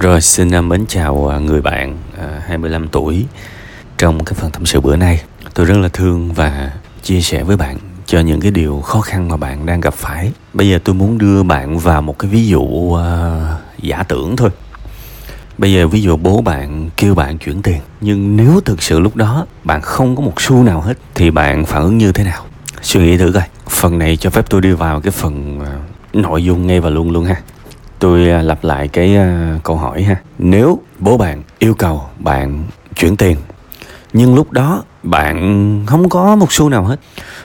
Rồi xin à, mến chào à, người bạn à, 25 tuổi Trong cái phần tâm sự bữa nay. Tôi rất là thương và chia sẻ với bạn cho những cái điều khó khăn mà bạn đang gặp phải. Bây giờ tôi muốn đưa bạn vào một cái ví dụ uh, giả tưởng thôi. Bây giờ ví dụ bố bạn kêu bạn chuyển tiền Nhưng nếu thực sự lúc đó bạn không có một xu nào hết Thì bạn phản ứng như thế nào? Suy nghĩ thử coi. Phần này cho phép tôi đi vào cái phần uh, nội dung ngay và luôn luôn ha tôi à, lặp lại cái à, câu hỏi ha. Nếu bố bạn yêu cầu bạn chuyển tiền, nhưng lúc đó bạn không có một xu nào hết,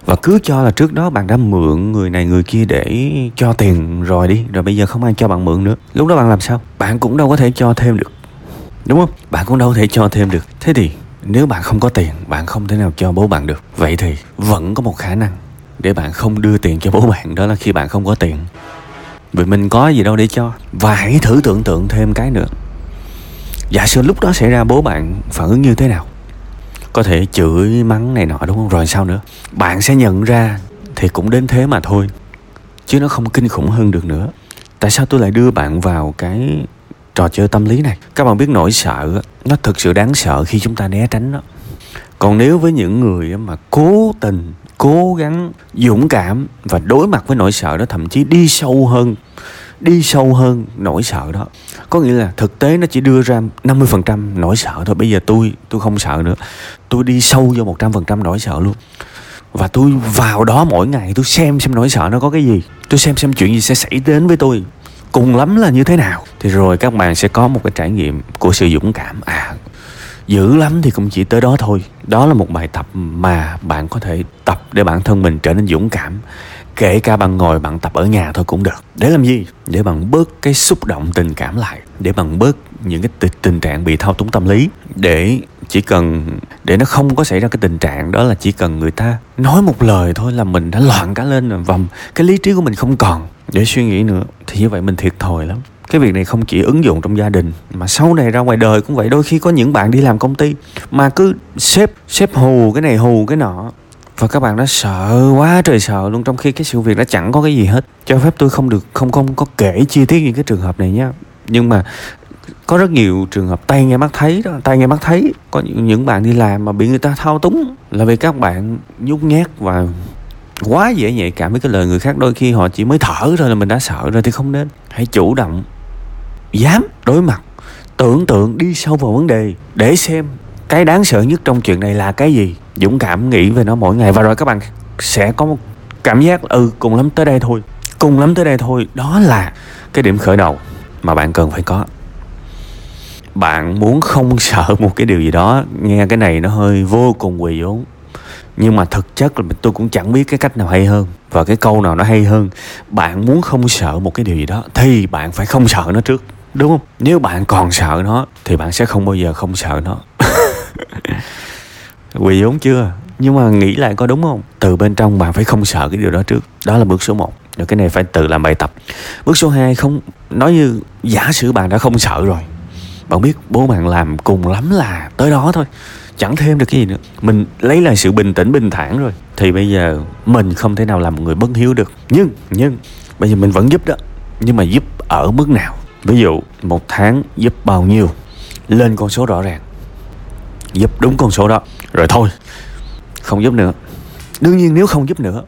và cứ cho là trước đó bạn đã mượn người này người kia để cho tiền rồi đi, rồi bây giờ không ai cho bạn mượn nữa, lúc đó bạn làm sao? Bạn cũng đâu có thể cho thêm được, đúng không? Bạn cũng đâu có thể cho thêm được. Thế thì nếu bạn không có tiền, bạn không thể nào cho bố bạn được. Vậy thì vẫn có một khả năng để bạn không đưa tiền cho bố bạn, đó là khi bạn không có tiền vì mình có gì đâu để cho. Và hãy thử tưởng tượng thêm cái nữa. Giả sử lúc đó xảy ra, bố bạn phản ứng như thế nào? Có thể chửi, mắng này nọ, đúng không? Rồi sao nữa? Bạn sẽ nhận ra thì cũng đến thế mà thôi, chứ nó không kinh khủng hơn được nữa. Tại sao tôi lại đưa bạn vào cái trò chơi tâm lý này? Các bạn biết nỗi sợ nó thực sự đáng sợ khi chúng ta né tránh nó. Còn nếu với những người mà cố tình cố gắng, dũng cảm và đối mặt với nỗi sợ đó, thậm chí đi sâu hơn, đi sâu hơn nỗi sợ đó. Có nghĩa là thực tế nó chỉ đưa ra 50% nỗi sợ thôi. Bây giờ tôi tôi không sợ nữa. Tôi đi sâu vô 100% nỗi sợ luôn. Và tôi vào đó mỗi ngày, tôi xem xem nỗi sợ nó có cái gì. Tôi xem xem chuyện gì sẽ xảy đến với tôi. Cùng lắm là như thế nào. Thì rồi các bạn sẽ có một cái trải nghiệm của sự dũng cảm. À dữ lắm thì cũng chỉ tới đó thôi. Đó là một bài tập mà bạn có thể tập để bản thân mình trở nên dũng cảm. Kể cả bạn ngồi bạn tập ở nhà thôi cũng được. Để làm gì? Để bạn bớt cái xúc động tình cảm lại. Để bạn bớt những cái tình trạng bị thao túng tâm lý. Để chỉ cần, để nó không có xảy ra cái tình trạng đó là chỉ cần người ta nói một lời thôi là mình đã loạn cả lên rồi và cái lý trí của mình không còn. Để suy nghĩ nữa thì như vậy mình thiệt thòi lắm cái việc này không chỉ ứng dụng trong gia đình mà sau này ra ngoài đời cũng vậy. Đôi khi có những bạn đi làm công ty mà cứ xếp xếp hù cái này hù cái nọ. Và các bạn đã sợ quá trời sợ luôn trong khi cái sự việc nó chẳng có cái gì hết. Cho phép tôi không được không không có kể chi tiết những cái trường hợp này nhé nhưng mà có rất nhiều trường hợp tay nghe mắt thấy đó tay nghe mắt thấy. Có những, những bạn đi làm mà bị người ta thao túng là vì các bạn nhút nhát và quá dễ nhạy cảm với cái lời người khác. Đôi khi họ chỉ mới thở thôi là mình đã sợ rồi thì không nên. Hãy chủ động dám đối mặt, tưởng tượng đi sâu vào vấn đề để xem cái đáng sợ nhất trong chuyện này là cái gì. Dũng cảm nghĩ về nó mỗi ngày. Và rồi các bạn sẽ có một cảm giác ừ cùng lắm tới đây thôi. Cùng lắm tới đây thôi. Đó là cái điểm khởi đầu mà bạn cần phải có. Bạn muốn không sợ một cái điều gì đó, nghe cái này nó hơi vô cùng quỳ vốn. Nhưng mà thực chất là tôi cũng chẳng biết cái cách nào hay hơn và cái câu nào nó hay hơn. Bạn muốn không sợ một cái điều gì đó thì bạn phải không sợ nó trước đúng không? Nếu bạn còn sợ nó, thì bạn sẽ không bao giờ không sợ nó. Quỳ vốn chưa? Nhưng mà nghĩ lại có đúng không? Từ bên trong bạn phải không sợ cái điều đó trước. Đó là bước số 1 rồi cái này phải tự làm bài tập. Bước số 2 không, nói như giả sử bạn đã không sợ rồi. Bạn biết bố bạn làm cùng lắm là tới đó thôi. Chẳng thêm được cái gì nữa. Mình lấy lại sự bình tĩnh, bình thản rồi. Thì bây giờ mình không thể nào làm một người bất hiếu được. Nhưng nhưng, bây giờ mình vẫn giúp đó. Nhưng mà giúp ở mức nào? Ví dụ, một tháng giúp bao nhiêu? Lên con số rõ ràng. Giúp đúng con số đó. Rồi thôi, không giúp nữa. Đương nhiên nếu không giúp nữa,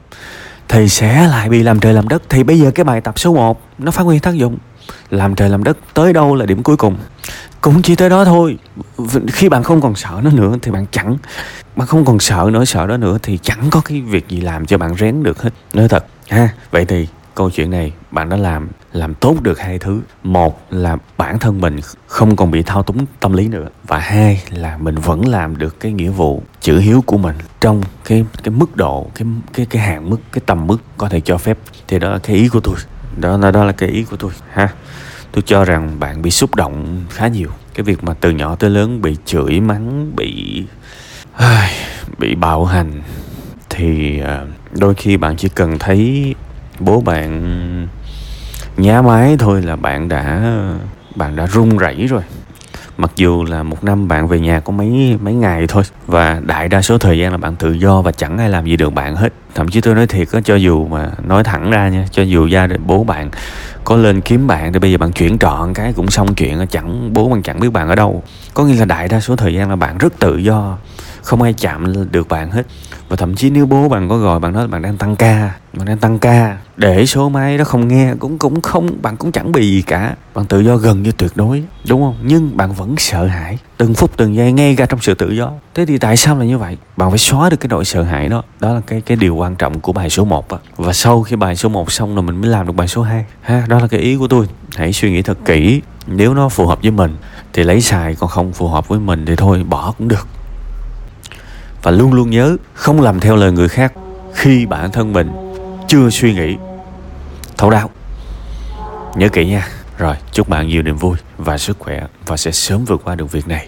thì sẽ lại bị làm trời làm đất. Thì bây giờ cái bài tập số 1 nó phát huy tác dụng. Làm trời làm đất tới đâu là điểm cuối cùng. Cũng chỉ tới đó thôi. Khi bạn không còn sợ nó nữa thì bạn chẳng, bạn không còn sợ nữa sợ đó nữa thì chẳng có cái việc gì làm cho bạn rén được hết. Nói thật, ha. Vậy thì câu chuyện này bạn đã làm làm tốt được hai thứ. Một là bản thân mình không còn bị thao túng tâm lý nữa. Và hai là mình vẫn làm được cái nghĩa vụ chữ hiếu của mình trong cái cái mức độ, cái cái cái hạn mức, cái tầm mức có thể cho phép. Thì đó là cái ý của tôi. Đó là đó là cái ý của tôi, ha. Tôi cho rằng bạn bị xúc động khá nhiều. Cái việc mà từ nhỏ tới lớn bị chửi mắng, bị bị bạo hành thì à, đôi khi bạn chỉ cần thấy bố bạn nhá máy thôi là bạn đã bạn đã run rẩy rồi. Mặc dù là một năm bạn về nhà có mấy mấy ngày thôi, và đại đa số thời gian là bạn tự do và chẳng ai làm gì được bạn hết. Thậm chí tôi nói thiệt á, cho dù mà nói thẳng ra nha, cho dù gia đình, bố bạn có lên kiếm bạn thì bây giờ bạn chuyển trọn cái cũng xong chuyện chẳng, bố bạn chẳng biết bạn ở đâu. Có nghĩa là đại đa số thời gian là bạn rất tự do không ai chạm được bạn hết. Và thậm chí nếu bố bạn có gọi, bạn nói bạn đang tăng ca, bạn đang tăng ca. Để số máy đó không nghe, cũng cũng không, bạn cũng chẳng bị gì cả. Bạn tự do gần như tuyệt đối, đúng không? Nhưng bạn vẫn sợ hãi. Từng phút, từng giây ngay cả trong sự tự do. Thế thì tại sao là như vậy? Bạn phải xóa được cái nỗi sợ hãi đó. Đó là cái cái điều quan trọng của bài số 1 á. Và sau khi bài số 1 xong rồi mình mới làm được bài số 2 ha, đó là cái ý của tôi. Hãy suy nghĩ thật kỹ. Nếu nó phù hợp với mình thì lấy xài, còn không phù hợp với mình thì thôi, bỏ cũng được và luôn luôn nhớ không làm theo lời người khác khi bản thân mình chưa suy nghĩ. Thấu đáo. Nhớ kỹ nha. Rồi, chúc bạn nhiều niềm vui và sức khỏe và sẽ sớm vượt qua được việc này.